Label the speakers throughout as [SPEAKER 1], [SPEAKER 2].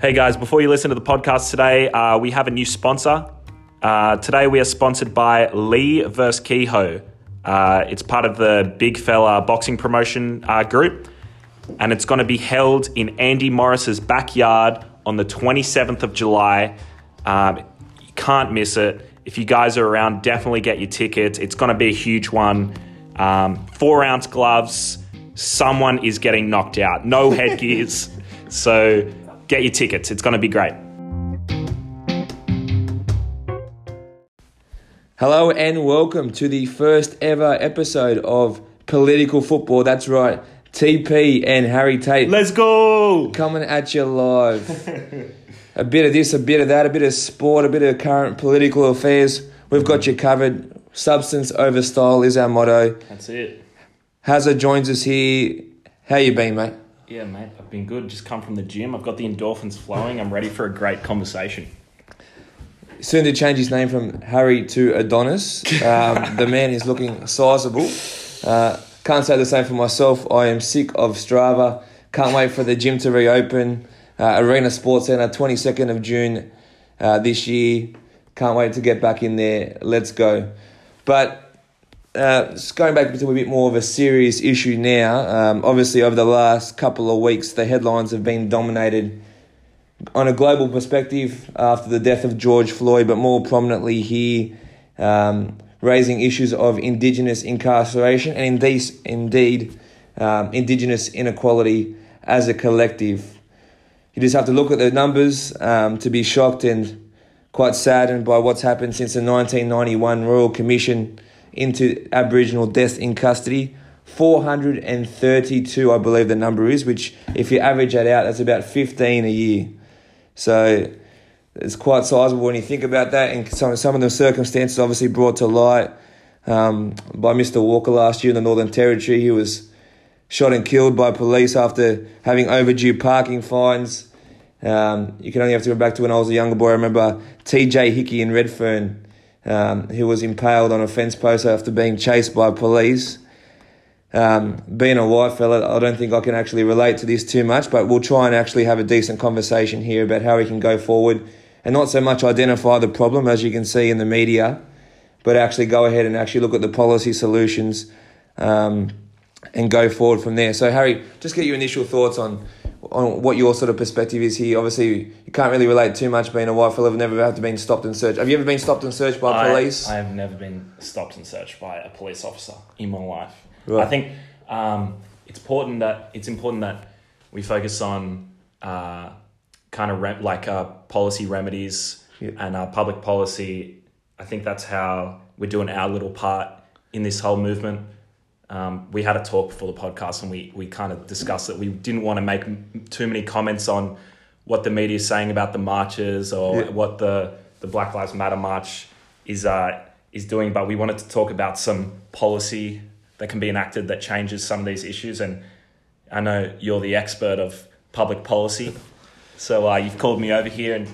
[SPEAKER 1] Hey guys, before you listen to the podcast today, uh, we have a new sponsor. Uh, today we are sponsored by Lee vs. Kehoe. Uh, it's part of the Big Fella boxing promotion uh, group, and it's going to be held in Andy Morris's backyard on the 27th of July. Um, you can't miss it. If you guys are around, definitely get your tickets. It's going to be a huge one. Um, four ounce gloves. Someone is getting knocked out. No headgears. so get your tickets. It's going to be great.
[SPEAKER 2] Hello and welcome to the first ever episode of Political Football. That's right, TP and Harry Tate
[SPEAKER 1] Let's go!
[SPEAKER 2] coming at you live. a bit of this, a bit of that, a bit of sport, a bit of current political affairs. We've got you covered. Substance over style is our motto.
[SPEAKER 1] That's it.
[SPEAKER 2] Hazard joins us here. How you been, mate?
[SPEAKER 1] Yeah, mate, I've been good. Just come from the gym. I've got the endorphins flowing. I'm ready for a great conversation.
[SPEAKER 2] Soon to change his name from Harry to Adonis. Um, the man is looking sizable. Uh, can't say the same for myself. I am sick of Strava. Can't wait for the gym to reopen. Uh, Arena Sports Centre, 22nd of June uh, this year. Can't wait to get back in there. Let's go. But uh, just going back to a bit more of a serious issue now. Um, obviously, over the last couple of weeks, the headlines have been dominated on a global perspective after the death of George Floyd, but more prominently here, um, raising issues of Indigenous incarceration and indeed, indeed um, Indigenous inequality as a collective. You just have to look at the numbers um, to be shocked and quite saddened by what's happened since the 1991 Royal Commission into Aboriginal deaths in custody. 432, I believe the number is, which if you average that out, that's about 15 a year. So it's quite sizable when you think about that, and some some of the circumstances obviously brought to light um, by Mr. Walker last year in the Northern Territory. He was shot and killed by police after having overdue parking fines. Um, you can only have to go back to when I was a younger boy. I remember T.J. Hickey in Redfern, um, who was impaled on a fence post after being chased by police. Um, being a white fella, I don't think I can actually relate to this too much, but we'll try and actually have a decent conversation here about how we can go forward and not so much identify the problem as you can see in the media, but actually go ahead and actually look at the policy solutions um, and go forward from there. So, Harry, just get your initial thoughts on on what your sort of perspective is here. Obviously, you can't really relate too much being a white fella. I've never had to been stopped and searched. Have you ever been stopped and searched by
[SPEAKER 1] I-
[SPEAKER 2] police?
[SPEAKER 1] I, have never been stopped and searched by a police officer in my life.
[SPEAKER 2] Right.
[SPEAKER 1] I think um, it's important that it's important that we focus on uh, kind of rem- like uh, policy remedies
[SPEAKER 2] Yeah.
[SPEAKER 1] and uh, public policy. I think that's how we're doing our little part in this whole movement. Um, we had a talk before the podcast and we, we kind of discussed that we didn't want to make too many comments on what the media is saying about the marches or
[SPEAKER 2] Yeah.
[SPEAKER 1] what the, the Black Lives Matter march is uh, is doing, but we wanted to talk about some policy that can be enacted that changes some of these issues. And I know you're the expert of public policy, so uh, you've called me over here, and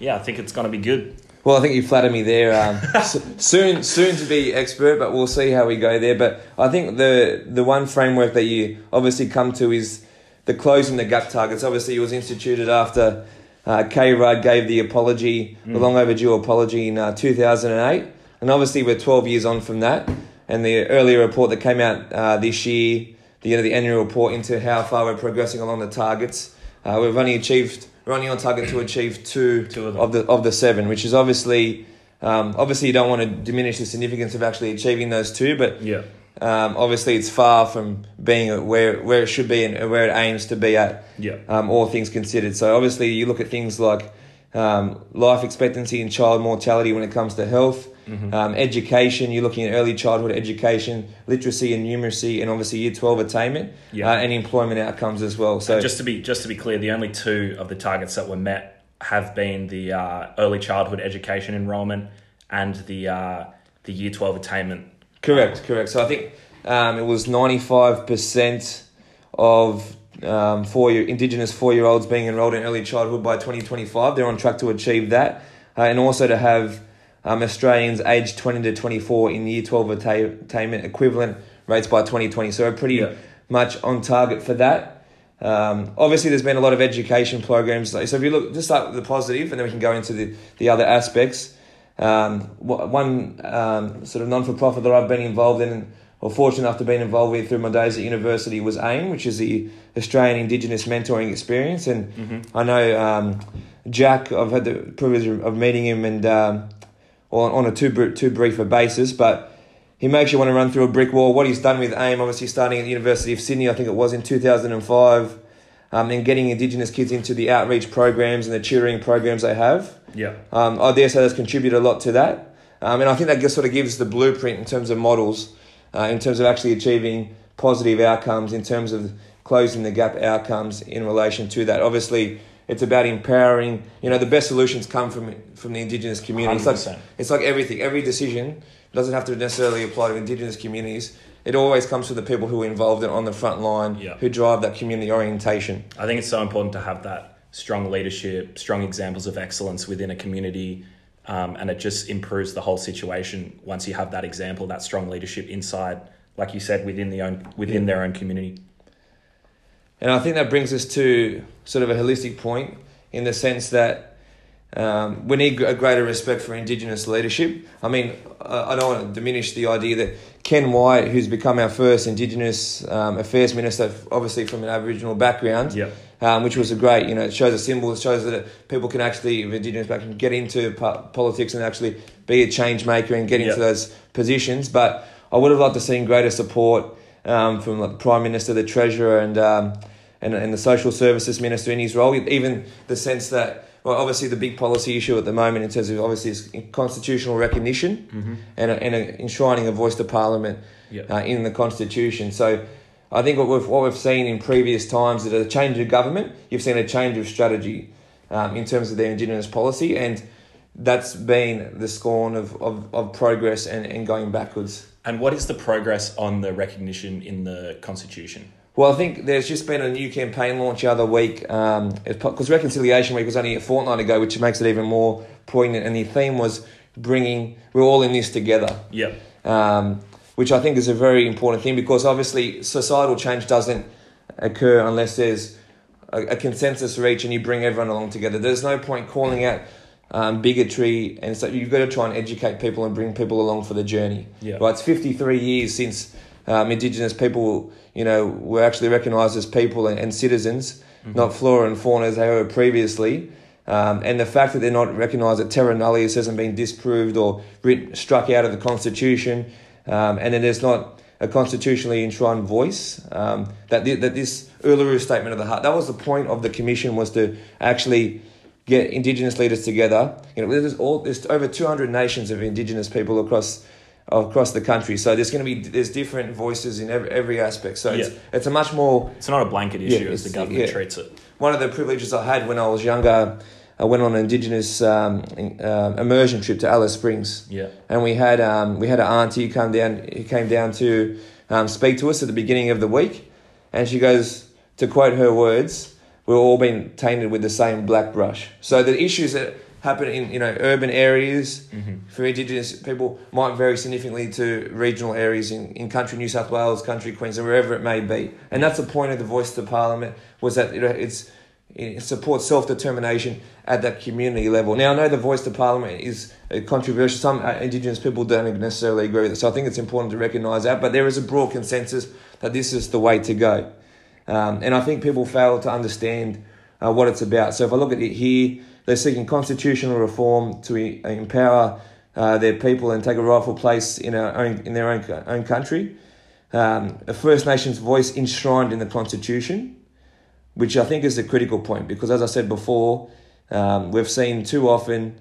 [SPEAKER 1] yeah, I think it's going to be good.
[SPEAKER 2] Well, I think you flattered me there. Um, soon, soon to be expert, but we'll see how we go there. But I think the the one framework that you obviously come to is the closing the gap targets. Obviously, it was instituted after uh, K. Rudd gave the apology, the long overdue apology in uh, two thousand and eight, and obviously we're twelve years on from that. And the earlier report that came out uh, this year, the end of the annual report into how far we're progressing along the targets, uh, we've only achieved. We're only on target to achieve two,
[SPEAKER 1] Two of
[SPEAKER 2] of the of the seven, which is obviously um, obviously you don't want to diminish the significance of actually achieving those two, but
[SPEAKER 1] Yeah.
[SPEAKER 2] um, obviously it's far from being where where it should be and where it aims to be at.
[SPEAKER 1] Yeah.
[SPEAKER 2] Um, all things considered, so obviously you look at things like um, life expectancy and child mortality when it comes to health,
[SPEAKER 1] Mm-hmm.
[SPEAKER 2] um, education. You're looking at early childhood education, literacy and numeracy, and obviously year twelve attainment,
[SPEAKER 1] Yeah.
[SPEAKER 2] uh, and employment outcomes as well. So
[SPEAKER 1] just to be just to be clear, the only two of the targets that were met have been the uh, early childhood education enrollment and the uh, the year twelve attainment.
[SPEAKER 2] Correct, correct. So I think um, it was ninety five percent of um, four year Indigenous four year olds being enrolled in early childhood by twenty twenty five. They're on track to achieve that, uh, and also to have um, Australians aged twenty to twenty four in year twelve attainment equivalent rates by twenty twenty. So we're pretty
[SPEAKER 1] Yeah.
[SPEAKER 2] much on target for that. Um, obviously, there's been a lot of education programs. So if you look, just start with the positive, and then we can go into the, the other aspects. Um, one um, sort of non-for-profit that I've been involved in, or fortunate enough to be involved with through my days at university, was AIME, which is the Australian Indigenous Mentoring Experience. And mm-hmm. I know um, Jack. I've had the privilege of meeting him, and um, on, on a too too brief a basis, but he makes you want to run through a brick wall. What he's done with AIME, obviously starting at the University of Sydney, I think it was in 2005, um, and getting Indigenous kids into the outreach programs and the tutoring programs they have.
[SPEAKER 1] Yeah.
[SPEAKER 2] Um, I dare say that's contributed a lot to that. Um, and I think that just sort of gives the blueprint in terms of models, uh, in terms of actually achieving positive outcomes, in terms of closing the gap outcomes in relation to that. Obviously, it's about empowering. You know, the best solutions come from from the Indigenous community. It's like, it's like everything. Every decision doesn't have to necessarily apply to Indigenous communities. It always comes from the people who are involved in, on the front line,
[SPEAKER 1] yeah.
[SPEAKER 2] who drive that community orientation.
[SPEAKER 1] I think it's so important to have that strong leadership, strong examples of excellence within a community, um, and it just improves the whole situation once you have that example, that strong leadership inside, like you said, within the own within yeah. their own community.
[SPEAKER 2] And I think that brings us to sort of a holistic point in the sense that um, we need a greater respect for Indigenous leadership. I mean, I don't want to diminish the idea that Ken Wyatt, who's become our first Indigenous um, Affairs Minister, obviously from an Aboriginal background,
[SPEAKER 1] yep.
[SPEAKER 2] Um, which was a great, you know, it shows a symbol, it shows that people can actually, of Indigenous background, get into politics and actually be a change maker and get into yep. those positions. But I would have liked to seen greater support um, from like, the Prime Minister, the Treasurer, and, um, and, and the Social Services Minister in his role, even the sense that well, obviously the big policy issue at the moment in terms of obviously is constitutional recognition
[SPEAKER 1] mm-hmm.
[SPEAKER 2] and, a, and a enshrining a voice to parliament
[SPEAKER 1] yep.
[SPEAKER 2] uh, in the constitution. So I think what we've what we've seen in previous times is a change of government. You've seen a change of strategy um, in terms of their indigenous policy, and that's been the scorn of, of, of progress and, and going backwards.
[SPEAKER 1] And what is the progress on the recognition in the constitution?
[SPEAKER 2] Well, I think there's just been a new campaign launch the other week because um, Reconciliation Week was only a fortnight ago, which makes it even more poignant. And the theme was bringing, we're all in this together.
[SPEAKER 1] Yep.
[SPEAKER 2] Um, which I think is a very important thing because obviously societal change doesn't occur unless there's a, a consensus reach and you bring everyone along together. There's no point calling out um, bigotry, and so you've got to try and educate people and bring people along for the journey.
[SPEAKER 1] Yeah.
[SPEAKER 2] Right. It's 53 years since um, Indigenous people, you know, were actually recognised as people and, and citizens, mm-hmm. not flora and fauna as they were previously. Um, and the fact that they're not recognised, that terra nullius hasn't been disproved or written, struck out of the Constitution, um, and then there's not a constitutionally enshrined voice. Um, that the, that this Uluru Statement of the Heart, that was the point of the commission, was to actually get Indigenous leaders together. You know, there's all there's over 200 nations of Indigenous people across across the country. So there's going to be there's different voices in every, every aspect. So yeah. it's it's a much more
[SPEAKER 1] it's not a blanket issue yeah, as the government yeah. treats it.
[SPEAKER 2] One of the privileges I had when I was younger, I went on an Indigenous um, uh, immersion trip to Alice Springs.
[SPEAKER 1] Yeah,
[SPEAKER 2] and we had um, we had an auntie come down who came down to um, speak to us at the beginning of the week, and she goes to quote her words. We're all being tainted with the same black brush. So the issues that happen in you know urban areas
[SPEAKER 1] mm-hmm.
[SPEAKER 2] for Indigenous people might vary significantly to regional areas in, in country New South Wales, country Queensland, wherever it may be. And that's the point of the voice to Parliament was that you know, it's it supports self determination at that community level. Now I know the voice to Parliament is controversial. Some uh, Indigenous people don't necessarily agree with it, so I think it's important to recognise that. But there is a broad consensus that this is the way to go, um, and I think people fail to understand uh, what it's about. So if I look at it here they're seeking constitutional reform to empower uh, their people and take a rightful place in, our own, in their own, own country. Um, a First Nations voice enshrined in the Constitution, which I think is a critical point because, as I said before, um, we've seen too often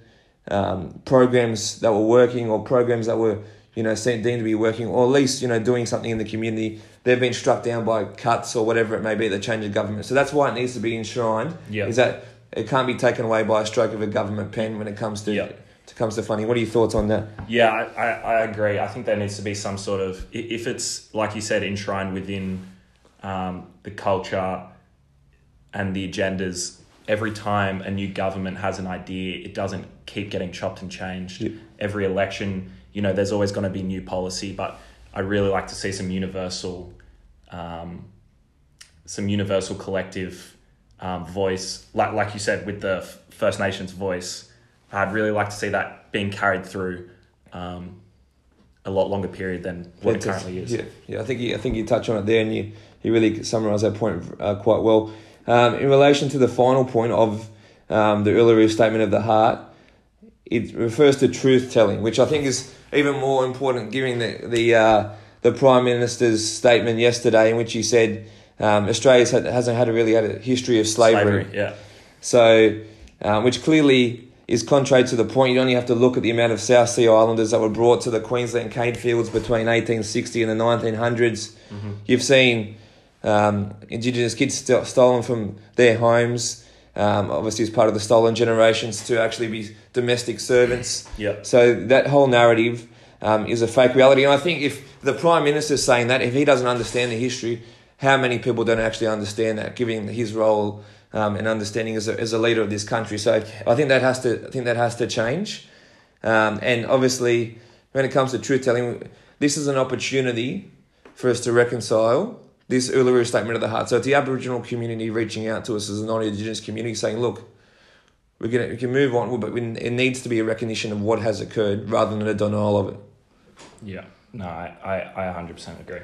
[SPEAKER 2] um, programs that were working or programs that were you know deemed to be working or at least you know doing something in the community they've been struck down by cuts or whatever it may be the change of government so that's why it needs to be enshrined
[SPEAKER 1] yep.
[SPEAKER 2] is that it can't be taken away by a stroke of a government pen when it comes to
[SPEAKER 1] yep.
[SPEAKER 2] to comes to funding. What are your thoughts on that?
[SPEAKER 1] Yeah, I, I, I, agree. I think there needs to be some sort of if it's like you said enshrined within um, the culture and the agendas. Every time a new government has an idea, it doesn't keep getting chopped and changed.
[SPEAKER 2] Yep.
[SPEAKER 1] Every election, you know, there's always going to be new policy, but I really like to see some universal. Um, some universal collective um, voice, like like you said with the First Nations voice. I'd really like to see that being carried through um, a lot longer period than what it currently is.
[SPEAKER 2] Yeah, yeah. I think you, I think you touch on it there, and you you really summarise that point uh, quite well. Um, in relation to the final point of um, the Uluru Statement of the Heart, it refers to truth telling, which I think is even more important, given the the uh, the Prime Minister's statement yesterday, in which he said um, Australia had, hasn't had a really had a history of slavery.
[SPEAKER 1] yeah.
[SPEAKER 2] So, um, which clearly is contrary to the point. You only have to look at the amount of South Sea Islanders that were brought to the Queensland cane fields between 1860 and the 1900s. You've seen um, Indigenous kids st- stolen from their homes, um, obviously as part of the stolen generations, to actually be domestic servants.
[SPEAKER 1] Yep.
[SPEAKER 2] So that whole narrative um, is a fake reality. And I think if the Prime Minister is saying that, if he doesn't understand the history, how many people don't actually understand that, given his role um, and understanding as a, as a leader of this country? So I think that has to I think that has to change. Um, and obviously, when it comes to truth telling, this is an opportunity for us to reconcile this Uluru Statement of the Heart. So it's the Aboriginal community reaching out to us as a non-Indigenous community, saying, "Look, we're gonna we can move on, but we, it needs to be a recognition of what has occurred rather than a denial of it."
[SPEAKER 1] Yeah. No, I, I, I 100% agree.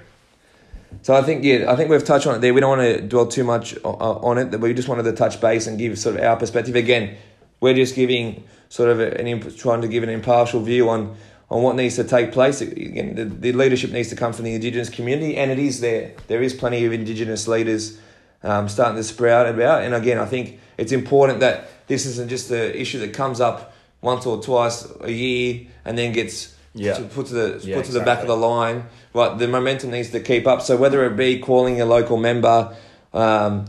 [SPEAKER 2] So I think yeah, I think we've touched on it there. We don't want to dwell too much on it. That we just wanted to touch base and give sort of our perspective. Again, we're just giving sort of an imp- trying to give an impartial view on on what needs to take place. Again, the, the leadership needs to come from the Indigenous community, and it is there. There is plenty of Indigenous leaders um, starting to sprout about. And again, I think it's important that this isn't just an issue that comes up once or twice a year and then gets
[SPEAKER 1] Yeah.
[SPEAKER 2] to put to the
[SPEAKER 1] Yeah,
[SPEAKER 2] put to the back of the line. Right, the momentum needs to keep up. So whether it be calling a local member, um,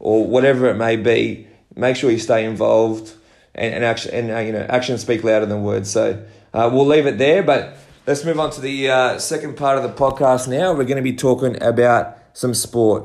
[SPEAKER 2] or whatever it may be, make sure you stay involved and, and action and uh, you know actions speak louder than words. So uh, we'll leave it there, but let's move on to the uh, second part of the podcast. Now we're going to be talking about some sport.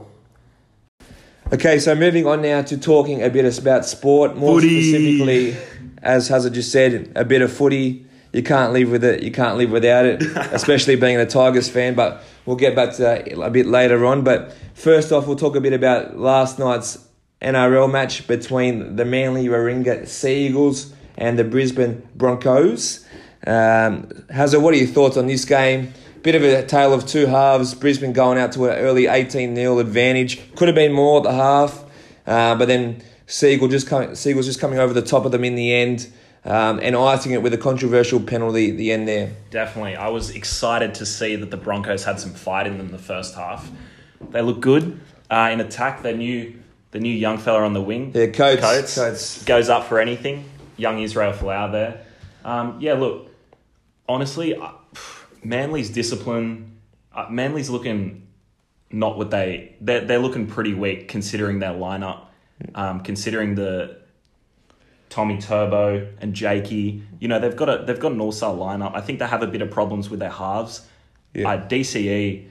[SPEAKER 2] Okay, so moving on now to talking a bit about sport, more
[SPEAKER 1] Footy.
[SPEAKER 2] specifically, as Hazard just said, a bit of footy. You can't live with it. You can't live without it, especially being a Tigers fan. But we'll get back to that a bit later on. But first off, we'll talk a bit about last night's NRL match between the Manly Warringah Sea Eagles and the Brisbane Broncos. Um, Hazard, what are your thoughts on this game? Bit of a tale of two halves. Brisbane going out to an early 18 0 advantage. Could have been more at the half, uh, but then Seagull just coming, Seagulls just coming over the top of them in the end um, and icing it with a controversial penalty at the end there.
[SPEAKER 1] Definitely. I was excited to see that the Broncos had some fight in them the first half. They look good uh, in attack. They knew the new young fella on the wing.
[SPEAKER 2] Yeah, Coates.
[SPEAKER 1] Coates,
[SPEAKER 2] Coates.
[SPEAKER 1] goes up for anything. Young Israel Folau there. Um, yeah, look, honestly, uh, Manly's discipline. Uh, Manly's looking not what they they're, they're looking pretty weak considering their lineup, um, considering the Tommy Turbo and Jakey. You know they've got a they've got an all star lineup. I think they have a bit of problems with their halves.
[SPEAKER 2] Yeah.
[SPEAKER 1] Uh, DCE.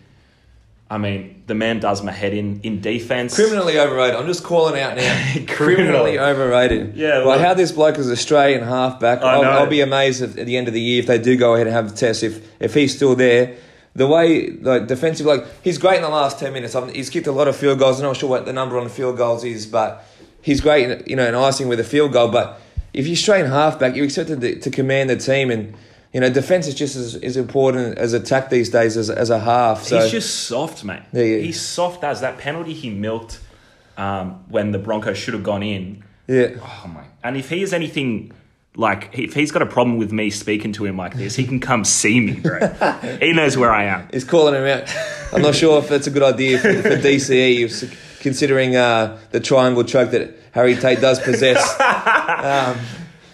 [SPEAKER 1] I mean, the man does my head in in defense.
[SPEAKER 2] Criminally overrated. I'm just calling out now. Criminally overrated.
[SPEAKER 1] Yeah,
[SPEAKER 2] well- how this bloke is Australian halfback.
[SPEAKER 1] I
[SPEAKER 2] I'll. I'll be amazed at, at the end of the year if they do go ahead and have the test. If if he's still there, the way like defensive, like he's great in the last ten minutes. I'm, he's kicked a lot of field goals. I'm not sure what the number on field goals is, but he's great. In, you know, in icing with a field goal. But if you're Australian halfback, you're expected to, to command the team and. You know, defense is just as, as important as attack these days as, as a half. So
[SPEAKER 1] He's just soft, mate.
[SPEAKER 2] Yeah, yeah.
[SPEAKER 1] He's soft as that penalty he milked um, when the Broncos should have gone in.
[SPEAKER 2] yeah,
[SPEAKER 1] Oh my! And if he is anything like, if he's got a problem with me speaking to him like this, he can come see me, bro. he knows where I am.
[SPEAKER 2] He's calling him out. I'm not sure if that's a good idea for, for DCE, considering uh, the triangle choke that Harry Tate does possess. Um,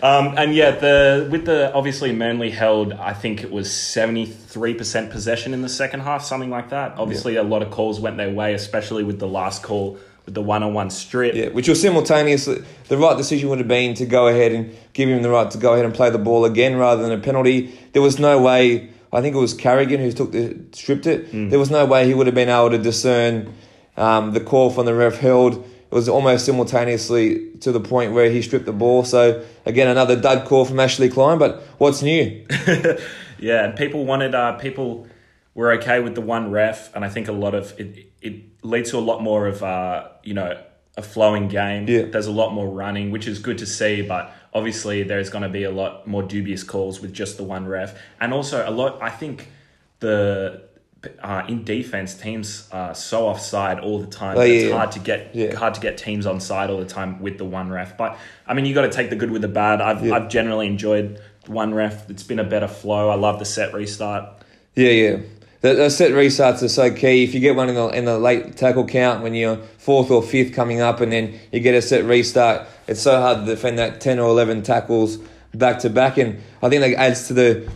[SPEAKER 1] Um, and yeah, the with the obviously Manly held, I think it was seventy three percent possession in the second half, something like that. Obviously, a lot of calls went their way, especially with the last call with the one on one strip.
[SPEAKER 2] yeah, which was simultaneously the right decision would have been to go ahead and give him the right to go ahead and play the ball again rather than a penalty. There was no way. I think it was Carrigan who took the stripped it. There was no way he would have been able to discern um, the call from the ref held. It was almost simultaneously to the point where he stripped the ball. So again, another dud call from Ashley Klein. But what's new?
[SPEAKER 1] Yeah, and people wanted uh, people we're okay with the one ref, and I think a lot of it it leads to a lot more of uh, you know a flowing game.
[SPEAKER 2] Yeah.
[SPEAKER 1] There's a lot more running, which is good to see, but obviously there's going to be a lot more dubious calls with just the one ref, and also a lot. I think the uh, in defense teams are so offside all the time.
[SPEAKER 2] Oh,
[SPEAKER 1] it's
[SPEAKER 2] yeah.
[SPEAKER 1] hard to get
[SPEAKER 2] Yeah.
[SPEAKER 1] hard to get teams on side all the time with the one ref. But I mean, you got to take the good with the bad. I've
[SPEAKER 2] Yeah.
[SPEAKER 1] I've generally enjoyed the one ref. It's been a better flow. I love the set restart.
[SPEAKER 2] Yeah, yeah. The, the set restarts are so key. If you get one in the in the late tackle count when you're fourth or fifth coming up, and then you get a set restart, it's so hard to defend that ten or eleven tackles back to back. And I think that adds to the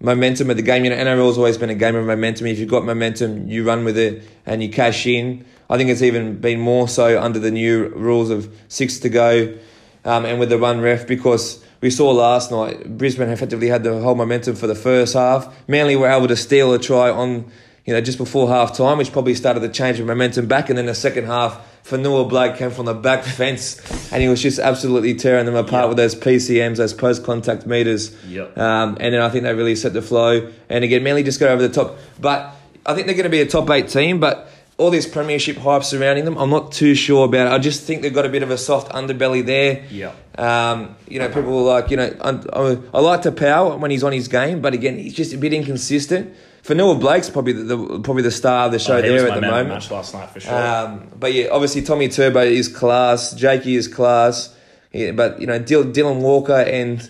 [SPEAKER 2] momentum of the game. You know, NRL's always been a game of momentum. If you've got momentum, you run with it and you cash in. I think it's even been more so under the new rules of six to go, um, and with the run ref because we saw last night Brisbane effectively had the whole momentum for the first half. Manly were able to steal a try on, you know, just before half time, which probably started the change of momentum back. And then the second half, Fonua Blake came from the back fence and he was just absolutely tearing them apart
[SPEAKER 1] Yeah.
[SPEAKER 2] with those PCMs, those post contact meters.
[SPEAKER 1] Yep.
[SPEAKER 2] Um, and then I think they really set the flow. And again, Manly just got over the top. But I think they're going to be a top eight team. But all this premiership hype surrounding them, I'm not too sure about it. I just think they've got a bit of a soft underbelly there.
[SPEAKER 1] Yeah.
[SPEAKER 2] Um, you know, people like, you know, I, I like to power when he's on his game, but again, he's just a bit inconsistent. Fonua Blake's probably the, the probably the star of the show
[SPEAKER 1] Oh,
[SPEAKER 2] there at the
[SPEAKER 1] man of the
[SPEAKER 2] moment.
[SPEAKER 1] match last night for sure.
[SPEAKER 2] Um, but yeah, obviously Tommy Turbo is class, Jakey is class, yeah, but you know Dylan Walker and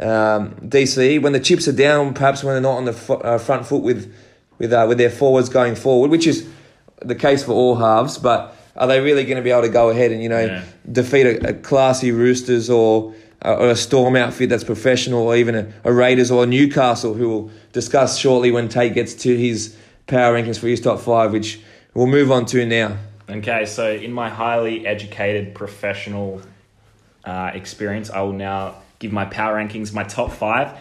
[SPEAKER 2] um, DC when the chips are down, perhaps when they're not on the fo- uh, front foot with with uh, with their forwards going forward, which is the case for all halves. But are they really going to be able to go ahead and you know
[SPEAKER 1] Yeah.
[SPEAKER 2] defeat a, a classy Roosters or or a Storm outfit that's professional, or even a, a Raiders or a Newcastle, who we'll discuss shortly when Tate gets to his power rankings for his top five, which we'll move on to now.
[SPEAKER 1] Okay, so in my highly educated professional uh, experience, I will now give my power rankings, my top five.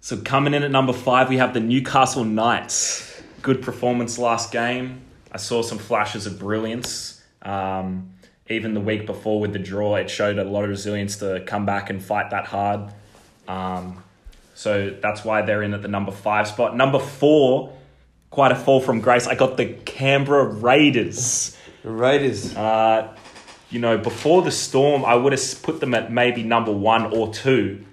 [SPEAKER 1] So coming in at number five, we have the Newcastle Knights. Good performance last game. I saw some flashes of brilliance. Um, even the week before with the draw, it showed a lot of resilience to come back and fight that hard. Um, so that's why they're in at the number five spot. Number four, quite a fall from grace. I got the Canberra Raiders.
[SPEAKER 2] The Raiders.
[SPEAKER 1] Uh, you know, before the storm, I would have put them at maybe number one or two.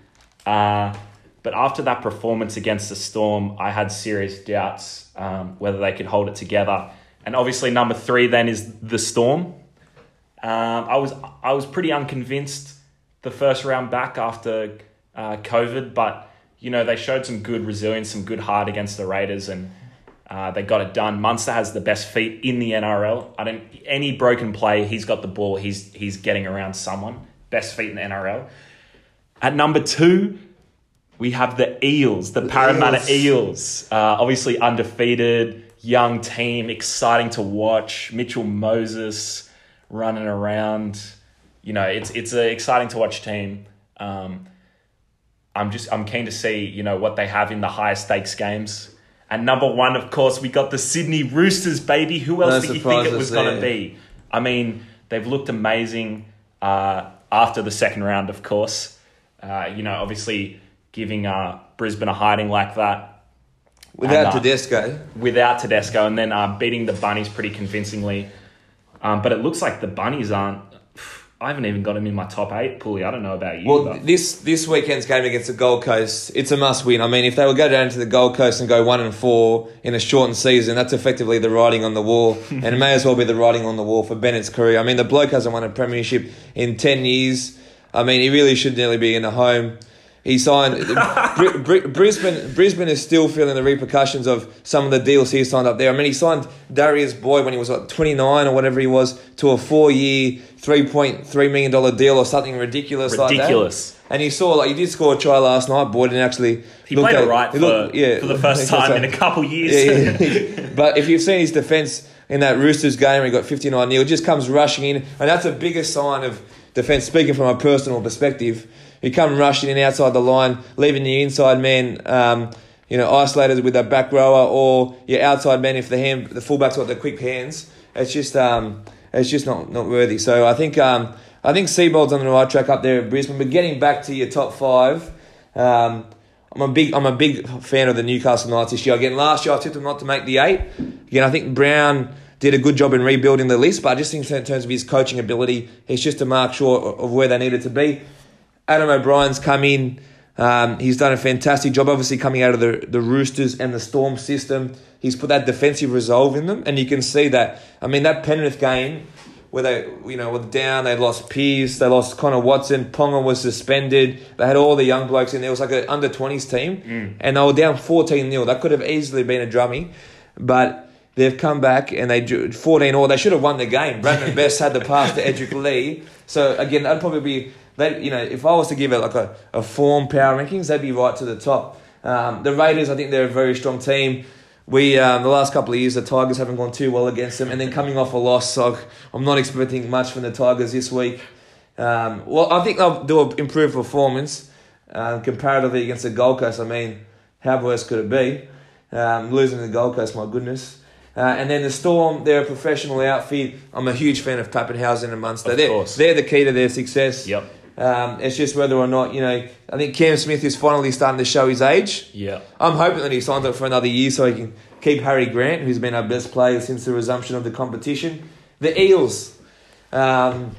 [SPEAKER 1] Uh, but after that performance against the storm, I had serious doubts um, whether they could hold it together. And obviously, number three then is the storm. Um, I was I was pretty unconvinced the first round back after uh, COVID, but you know they showed some good resilience, some good heart against the Raiders, and uh, they got it done. Munster has the best feet in the NRL. I don't any broken play, he's got the ball. He's he's getting around someone. Best feet in the NRL. At number two, we have the Eels, the, Parramatta Eels. Uh, obviously undefeated, young team, exciting to watch. Mitchell Moses running around. You know, it's it's an exciting to watch team. Um, I'm just I'm keen to see you know what they have in the higher stakes games. And number one, of course, we got the Sydney Roosters, baby. Who else
[SPEAKER 2] No
[SPEAKER 1] did you think it was going to be? I mean, they've looked amazing uh, after the second round, of course. Uh, you know, obviously giving uh, Brisbane a hiding like that
[SPEAKER 2] Without
[SPEAKER 1] And, uh,
[SPEAKER 2] Tedesco.
[SPEAKER 1] without Tedesco, and then uh, beating the Bunnies pretty convincingly. Um, but it looks like the Bunnies aren't. I haven't even got them in my top eight, Pulley. I don't know about you.
[SPEAKER 2] Well,
[SPEAKER 1] but-
[SPEAKER 2] this this weekend's game against the Gold Coast, it's a must win. I mean, if they would go down to the Gold Coast and go one and four in a shortened season, that's effectively the writing on the wall, and it may as well be the writing on the wall for Bennett's career. I mean, the bloke hasn't won a premiership in ten years. I mean, he really should nearly be in the home. He signed Br- Br- Brisbane. Brisbane is still feeling the repercussions of some of the deals he signed up there. I mean, he signed Darius Boyd when he was like twenty nine or whatever he was to a four year, three point three million dollar deal or something ridiculous, like
[SPEAKER 1] Ridiculous.
[SPEAKER 2] that. And he saw like he did score a try last night. Boyd and actually
[SPEAKER 1] he
[SPEAKER 2] looked
[SPEAKER 1] played
[SPEAKER 2] at-
[SPEAKER 1] it right
[SPEAKER 2] he
[SPEAKER 1] for,
[SPEAKER 2] yeah,
[SPEAKER 1] for the first time in a couple years.
[SPEAKER 2] yeah, yeah. but if you've seen his defence in that Roosters game, where he got 59 nil, just comes rushing in, and that's a bigger sign of defence. Speaking from a personal perspective, you come rushing in outside the line, leaving the inside man, um, you know, isolated with a back rower, or your outside man if the hand, the fullback's got the quick hands. It's just, um, it's just not not worthy. So I think, um, I think Seibold's on the right track up there at Brisbane. But getting back to your top five. Um, I'm a big I'm a big fan of the Newcastle Knights this year. Again, last year I tipped them not to make the eight. Again, I think Brown did a good job in rebuilding the list, but I just think in terms of his coaching ability, he's just a mark short of where they needed to be. Adam O'Brien's come in. Um, he's done a fantastic job, obviously coming out of the, the Roosters and the Storm system. He's put that defensive resolve in them, and you can see that. I mean, that Penrith game where they, you know, were down. They lost Pearce. They lost Connor Watson. Ponga was suspended. They had all the young blokes in there. It was like an under twenties team,
[SPEAKER 1] Mm.
[SPEAKER 2] and they were down fourteen 0 That could have easily been a drummy, but they've come back and they drew fourteen all. They should have won the game. Bradman Best had the pass to Edrick Lee. So again, that'd probably be. They, you know, if I was to give it like a, a form power rankings, they'd be right to the top. Um, the Raiders, I think they're a very strong team. We um, the last couple of years the Tigers haven't gone too well against them, and then coming off a loss, so I'm not expecting much from the Tigers this week. Um, well, I think they'll do an improved performance uh, comparatively against the Gold Coast. I mean, how worse could it be? Um, losing the Gold Coast, my goodness. Uh, and then the Storm, they're a professional outfit. I'm a huge fan of Papenhuyzen and Munster.
[SPEAKER 1] Of
[SPEAKER 2] they're,
[SPEAKER 1] course.
[SPEAKER 2] they're the key to their success.
[SPEAKER 1] Yep.
[SPEAKER 2] Um, it's just whether or not, you know, I think Cam Smith is finally starting to show his age.
[SPEAKER 1] Yeah.
[SPEAKER 2] I'm hoping that he signs up for another year so he can keep Harry Grant, who's been our best player since the resumption of the competition. The Eels, um,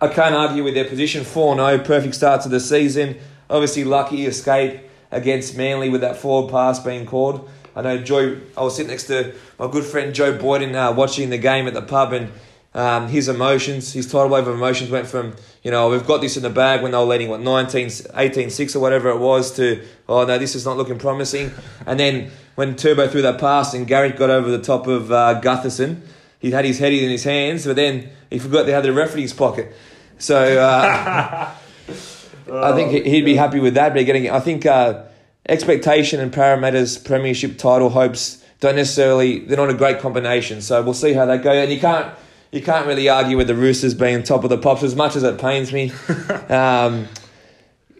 [SPEAKER 2] I can't argue with their position 4 0, perfect start to the season. Obviously, lucky escape against Manly with that forward pass being called. I know Joe, I was sitting next to my good friend Joe Boyden uh, watching the game at the pub and um, his emotions, his tidal wave of emotions went from, you know, we've got this in the bag when they were leading, what, 19, 18 6 or whatever it was, to, oh no, this is not looking promising. And then when Turbo threw that pass and Garrick got over the top of uh, Gutherson, he had his head in his hands, but then he forgot they had the referee's pocket. So uh, I think he- he'd be happy with that. But getting, I think uh, expectation and Parramatta's premiership title hopes don't necessarily they're not a great combination. So we'll see how that goes. And you can't you can't really argue with the Roosters being top of the pops as much as it pains me. um,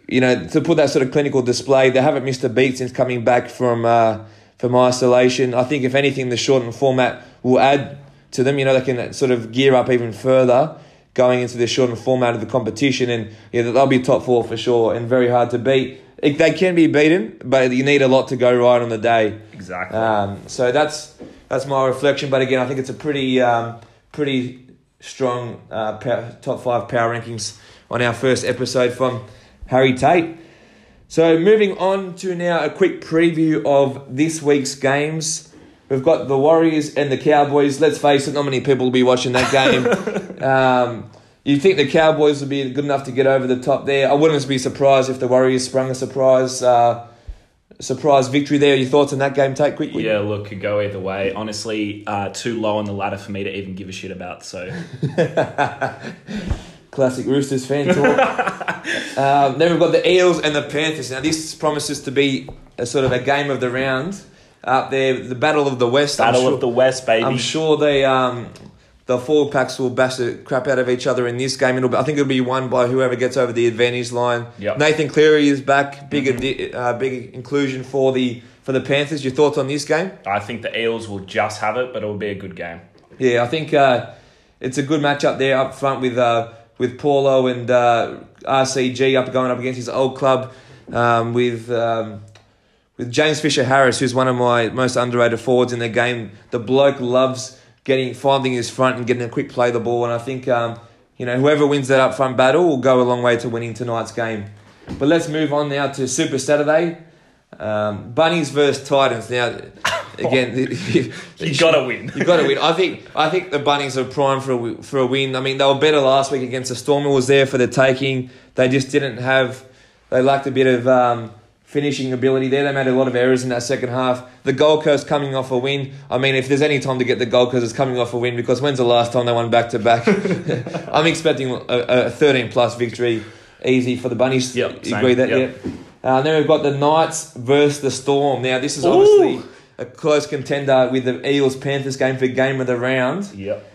[SPEAKER 2] you know, to put that sort of clinical display, they haven't missed a beat since coming back from uh, from isolation. I think if anything, the shortened format will add to them. You know, they can sort of gear up even further going into the shortened format of the competition, and yeah, they'll be top four for sure and very hard to beat. It, they can be beaten, but you need a lot to go right on the day.
[SPEAKER 1] Exactly.
[SPEAKER 2] Um, so that's that's my reflection. But again, I think it's a pretty um, pretty strong uh, power, top five power rankings on our first episode from Harry Tate. So moving on to now a quick preview of this week's games. We've got the Warriors and the Cowboys. Let's face it, not many people will be watching that game. um, you think the Cowboys would be good enough to get over the top there? I wouldn't be surprised if the Warriors sprung a surprise uh, surprise victory there. Your thoughts on that game? Take quickly.
[SPEAKER 1] Yeah, look, could go either way. Honestly, uh, too low on the ladder for me to even give a shit about. So
[SPEAKER 2] Classic Roosters fan talk. um, then we've got the Eels and the Panthers. Now this promises to be a sort of a game of the round up there, the Battle of the West.
[SPEAKER 1] Battle
[SPEAKER 2] sure-
[SPEAKER 1] of the West, baby.
[SPEAKER 2] I'm sure they um, the forward packs will bash the crap out of each other in this game. It'll be, I think it'll be won by whoever gets over the advantage line.
[SPEAKER 1] Yep. Mm-hmm.
[SPEAKER 2] Nathan Cleary is back. Big addi- uh, big inclusion for the for the Panthers. Your thoughts on this game?
[SPEAKER 1] I think the Eels will just have it, but it will be a good game.
[SPEAKER 2] Yeah, I think uh, it's a good matchup there up front with uh, with Paulo and uh, RCG up going up against his old club um, with. Um, with James Fisher Harris, who's one of my most underrated forwards in the game, the bloke loves getting finding his front and getting a quick play the ball, and I think um, you know whoever wins that up front battle will go a long way to winning tonight's game. But let's move on now to Super Saturday, um, Bunnies versus Titans. Now, again, you,
[SPEAKER 1] You gotta win.
[SPEAKER 2] You got to win. I think. I think the Bunnies are primed for a, for a win. I mean, they were better last week against the Storm. It was there for the taking. They just didn't have. They lacked a bit of um, finishing ability there. They made a lot of errors in that second half. The Gold Coast coming off a win. I mean, if there's any time to get the Gold Coast, it's coming off a win because when's the last time they won back to back? I'm expecting a, a 13 plus victory, easy for the Bunnies.
[SPEAKER 1] Yep,
[SPEAKER 2] You agree that?
[SPEAKER 1] Yep.
[SPEAKER 2] Yeah. Uh, then we've got the Knights versus the Storm. Now this is obviously
[SPEAKER 1] Ooh.
[SPEAKER 2] a close contender with the Eels Panthers game for game of the round.
[SPEAKER 1] Yep.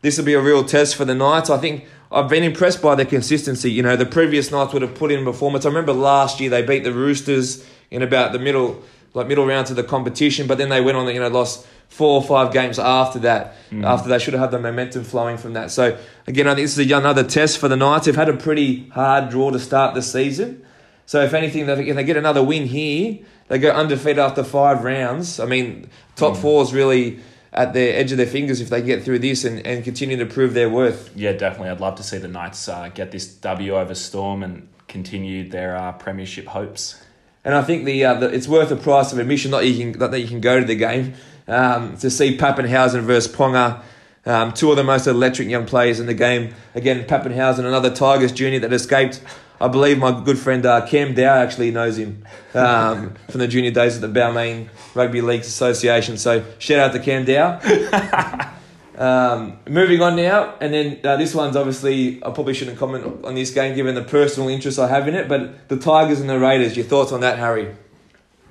[SPEAKER 2] This will be a real test for the Knights. I think I've been impressed by their consistency. You know, the previous Knights would have put in performance. I remember last year they beat the Roosters in about the middle, like middle rounds of the competition, but then they went on, you know, lost four or five games after that. Mm. After they should have had the momentum flowing from that. So again, I think this is another test for the Knights. They've had a pretty hard draw to start the season. So if anything, if they get another win here, they go undefeated after five rounds. I mean, top mm. four is really at the edge of their fingers if they get through this and, and continue to prove their worth.
[SPEAKER 1] Yeah, definitely. I'd love to see the Knights uh, get this W over Storm and continue their uh, premiership hopes.
[SPEAKER 2] And I think the, uh, the it's worth the price of admission that you can that you can go to the game um, to see Papenhuyzen versus Ponga. Um, two of the most electric young players in the game. Again, Papenhuyzen, another Tigers junior that escaped. I believe my good friend uh, Cam Dow actually knows him um, from the junior days at the Balmain Rugby Leagues Association. So shout out to Cam Dow. Um, moving on now, and then uh, this one's obviously I probably shouldn't comment on this game given the personal interest I have in it. But the Tigers and the Raiders, your thoughts on that, Harry?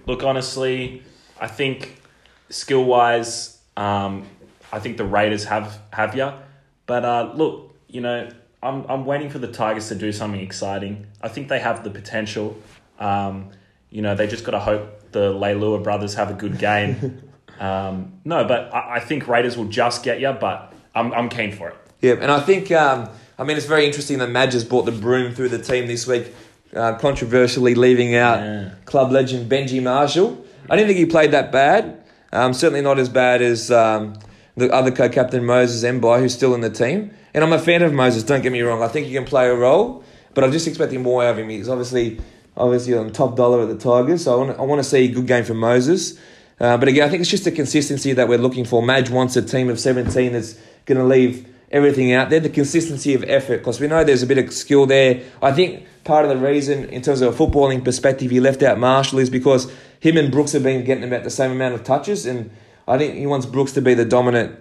[SPEAKER 1] Look, honestly, I think skill wise, um, I think the Raiders have have ya. But uh, look, you know, I'm I'm waiting for the Tigers to do something exciting. I think they have the potential. Um, you know, they just got to hope the Leilua brothers have a good game. um, no, but I, I think Raiders will just get you. But I'm I'm keen for it.
[SPEAKER 2] Yeah, and I think um, I mean it's very interesting that Madge has brought the broom through the team this week, uh, controversially leaving out
[SPEAKER 1] Yeah.
[SPEAKER 2] club legend Benji Marshall. I didn't think he played that bad. Um, certainly not as bad as um, the other co-captain Moses Mbye, who's still in the team. And I'm a fan of Moses. Don't get me wrong. I think he can play a role, but I'm just expecting more out of him. He's obviously obviously on top dollar at the Tigers, so I want I want to see a good game from Moses. Uh, but again, I think it's just the consistency that we're looking for. Madge wants a team of 17 that's going to leave everything out there. The consistency of effort, because we know there's a bit of skill there. I think part of the reason, in terms of a footballing perspective, he left out Marshall is because him and Brooks have been getting about the same amount of touches, and I think he wants Brooks to be the dominant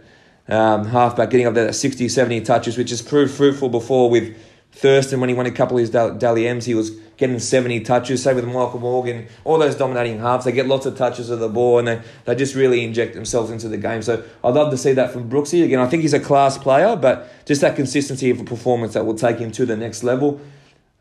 [SPEAKER 2] um, halfback, getting up there at 60, 70 touches, which has proved fruitful before with Thurston when he won a couple of his Dal- Dally M's. He was getting 70 touches. Same with Michael Morgan. All those dominating halves, they get lots of touches of the ball and they, they just really inject themselves into the game. So I'd love to see that from Brooksy. Again, I think he's a class player, but just that consistency of a performance that will take him to the next level.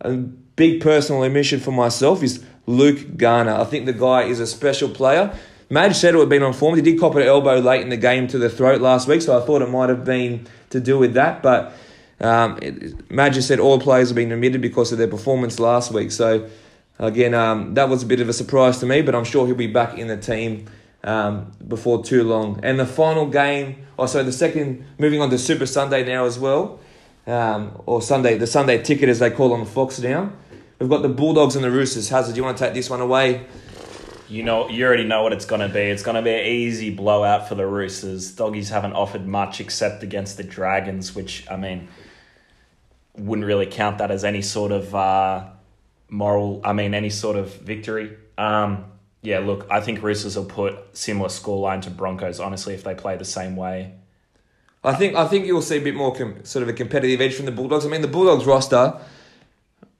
[SPEAKER 2] A big personal admission for myself is Luke Garner. I think the guy is a special player. It would have been on form. He did cop an elbow late in the game to the throat last week, so I thought it might have been to do with that. But um, it, Madge said all players have been omitted because of their performance last week. So again, um, that was a bit of a surprise to me, but I'm sure he'll be back in the team um, before too long. And the final game, oh, so the second, moving on to Super Sunday now as well, um, or Sunday, the Sunday ticket as they call on the Fox now. We've got the Bulldogs and the Roosters. Hazard, do you want to take this one away?
[SPEAKER 1] You know, you already know what it's going to be. It's going to be an easy blowout for the Roosters. Doggies haven't offered much except against the Dragons, which I mean, wouldn't really count that as any sort of uh, moral. I mean, any sort of victory. Um, yeah, look, I think Roosters will put similar scoreline to Broncos. Honestly, if they play the same way,
[SPEAKER 2] I think I think you'll see a bit more com- sort of a competitive edge from the Bulldogs. I mean, the Bulldogs roster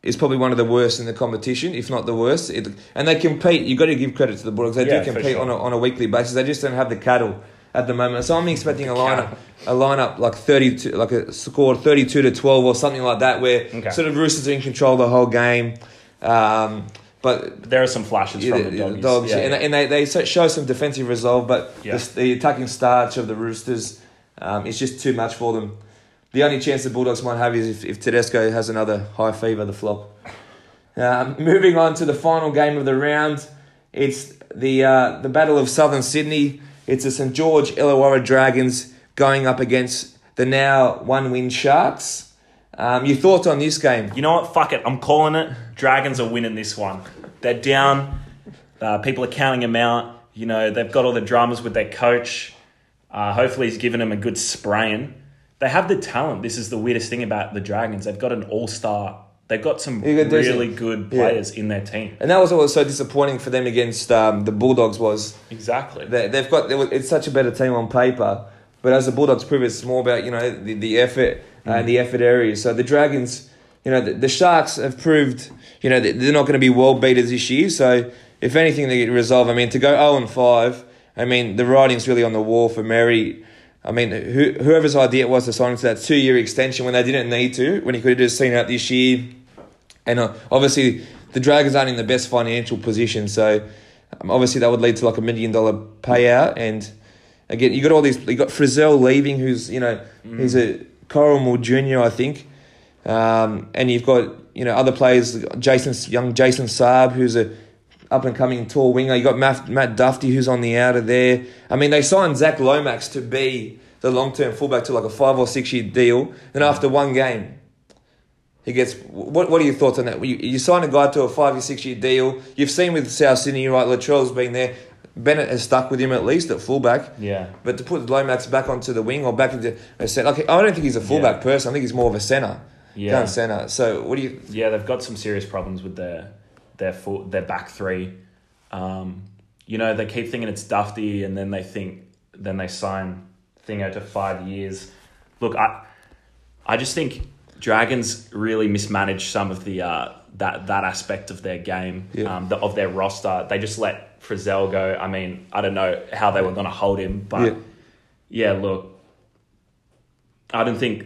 [SPEAKER 2] is probably one of the worst in the competition, if not the worst. It, and they compete. You've got to give credit to the Bulldogs. They
[SPEAKER 1] Yeah,
[SPEAKER 2] do compete
[SPEAKER 1] sure.
[SPEAKER 2] on a, on a weekly basis. They just don't have the cattle at the moment. So I'm expecting a lineup, a lineup like 32, like a score 32 to 12 or something like that, where
[SPEAKER 1] Okay.
[SPEAKER 2] sort of Roosters are in control the whole game. Um, but
[SPEAKER 1] but there are some flashes
[SPEAKER 2] yeah,
[SPEAKER 1] from
[SPEAKER 2] the,
[SPEAKER 1] the
[SPEAKER 2] dogs,
[SPEAKER 1] Yeah,
[SPEAKER 2] and, and they, they show some defensive resolve, but the, the attacking starch of the Roosters um, is just too much for them. The only chance the Bulldogs might have is if, if Tedesco has another high fever, the flop. Um, moving on to the final game of the round, it's the uh, the Battle of Southern Sydney. It's the St George Illawarra Dragons going up against the now one win Sharks. Um, your thoughts on this game?
[SPEAKER 1] You know what? Fuck it. I'm calling it. Dragons are winning this one. They're down. Uh, people are counting them out. You know, they've got all the dramas with their coach. Uh, hopefully, he's given them a good spraying. They have the talent. This is the weirdest thing about the Dragons. They've got an all star. They've got some really good
[SPEAKER 2] yeah.
[SPEAKER 1] players in their team.
[SPEAKER 2] And that was what was so disappointing for them against um, the Bulldogs was
[SPEAKER 1] Exactly.
[SPEAKER 2] they, they've got it's such a better team on paper, but as the Bulldogs prove, it's more about you know the, the effort and the effort areas. So the Dragons, you know, the, the Sharks have proved you know they're not going to be world beaters this year. So if anything, they get resolved. I mean, to go zero and five, I mean the writing's really on the wall for Mary. I mean, who, whoever's idea it was to sign him to that two year extension when they didn't need to, when he could have just seen out this year. And uh, obviously, the Dragons aren't in the best financial position, so um, obviously that would lead to like a million dollar payout. And again, you got all these. You got Frizell leaving, who's you know he's a Coral Moore Junior, I think. Um, and you've got you know other players, Jason young Jason Saab, who's a up and coming tall winger. You got Matt, Matt Duffy, who's on the outer there. I mean, they signed Zac Lomax to be the long term fullback to like a five or six year deal. And after one game, he gets. What What are your thoughts on that? You, you sign a guy to a five or six year deal. You've seen with South Sydney, right? Latrell's been there. Bennett has stuck with him at least at fullback.
[SPEAKER 1] Yeah.
[SPEAKER 2] But to put Lomax back onto the wing or back into a centre, okay, I don't think he's a fullback
[SPEAKER 1] Yeah.
[SPEAKER 2] person. I think he's more of a centre.
[SPEAKER 1] Yeah.
[SPEAKER 2] Centre. So what do you?
[SPEAKER 1] Yeah, they've got some serious problems with their their full, their back three. Um, you know, they keep thinking it's Dufty, and then they think then they sign Thingo to five years. Look, I I just think Dragons really mismanaged some of the uh, that that aspect of their game,
[SPEAKER 2] Yeah.
[SPEAKER 1] um, the, of their roster. They just let Frizell go. I mean, I don't know how they were going to hold him, but
[SPEAKER 2] Yeah.
[SPEAKER 1] yeah, look, I don't think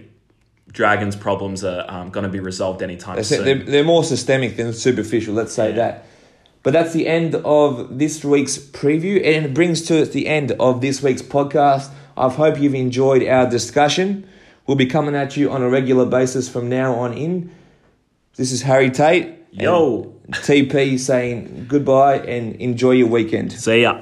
[SPEAKER 1] Dragons' problems are um, going to be resolved anytime
[SPEAKER 2] They say
[SPEAKER 1] soon.
[SPEAKER 2] they're, they're more systemic than superficial, let's say
[SPEAKER 1] Yeah.
[SPEAKER 2] that. But that's the end of this week's preview, and it brings to us the end of this week's podcast. I hope you've enjoyed our discussion. We'll be coming at you on a regular basis from now on in. This is Harry Tate.
[SPEAKER 1] Yo.
[SPEAKER 2] TP saying goodbye and enjoy your weekend.
[SPEAKER 1] See ya.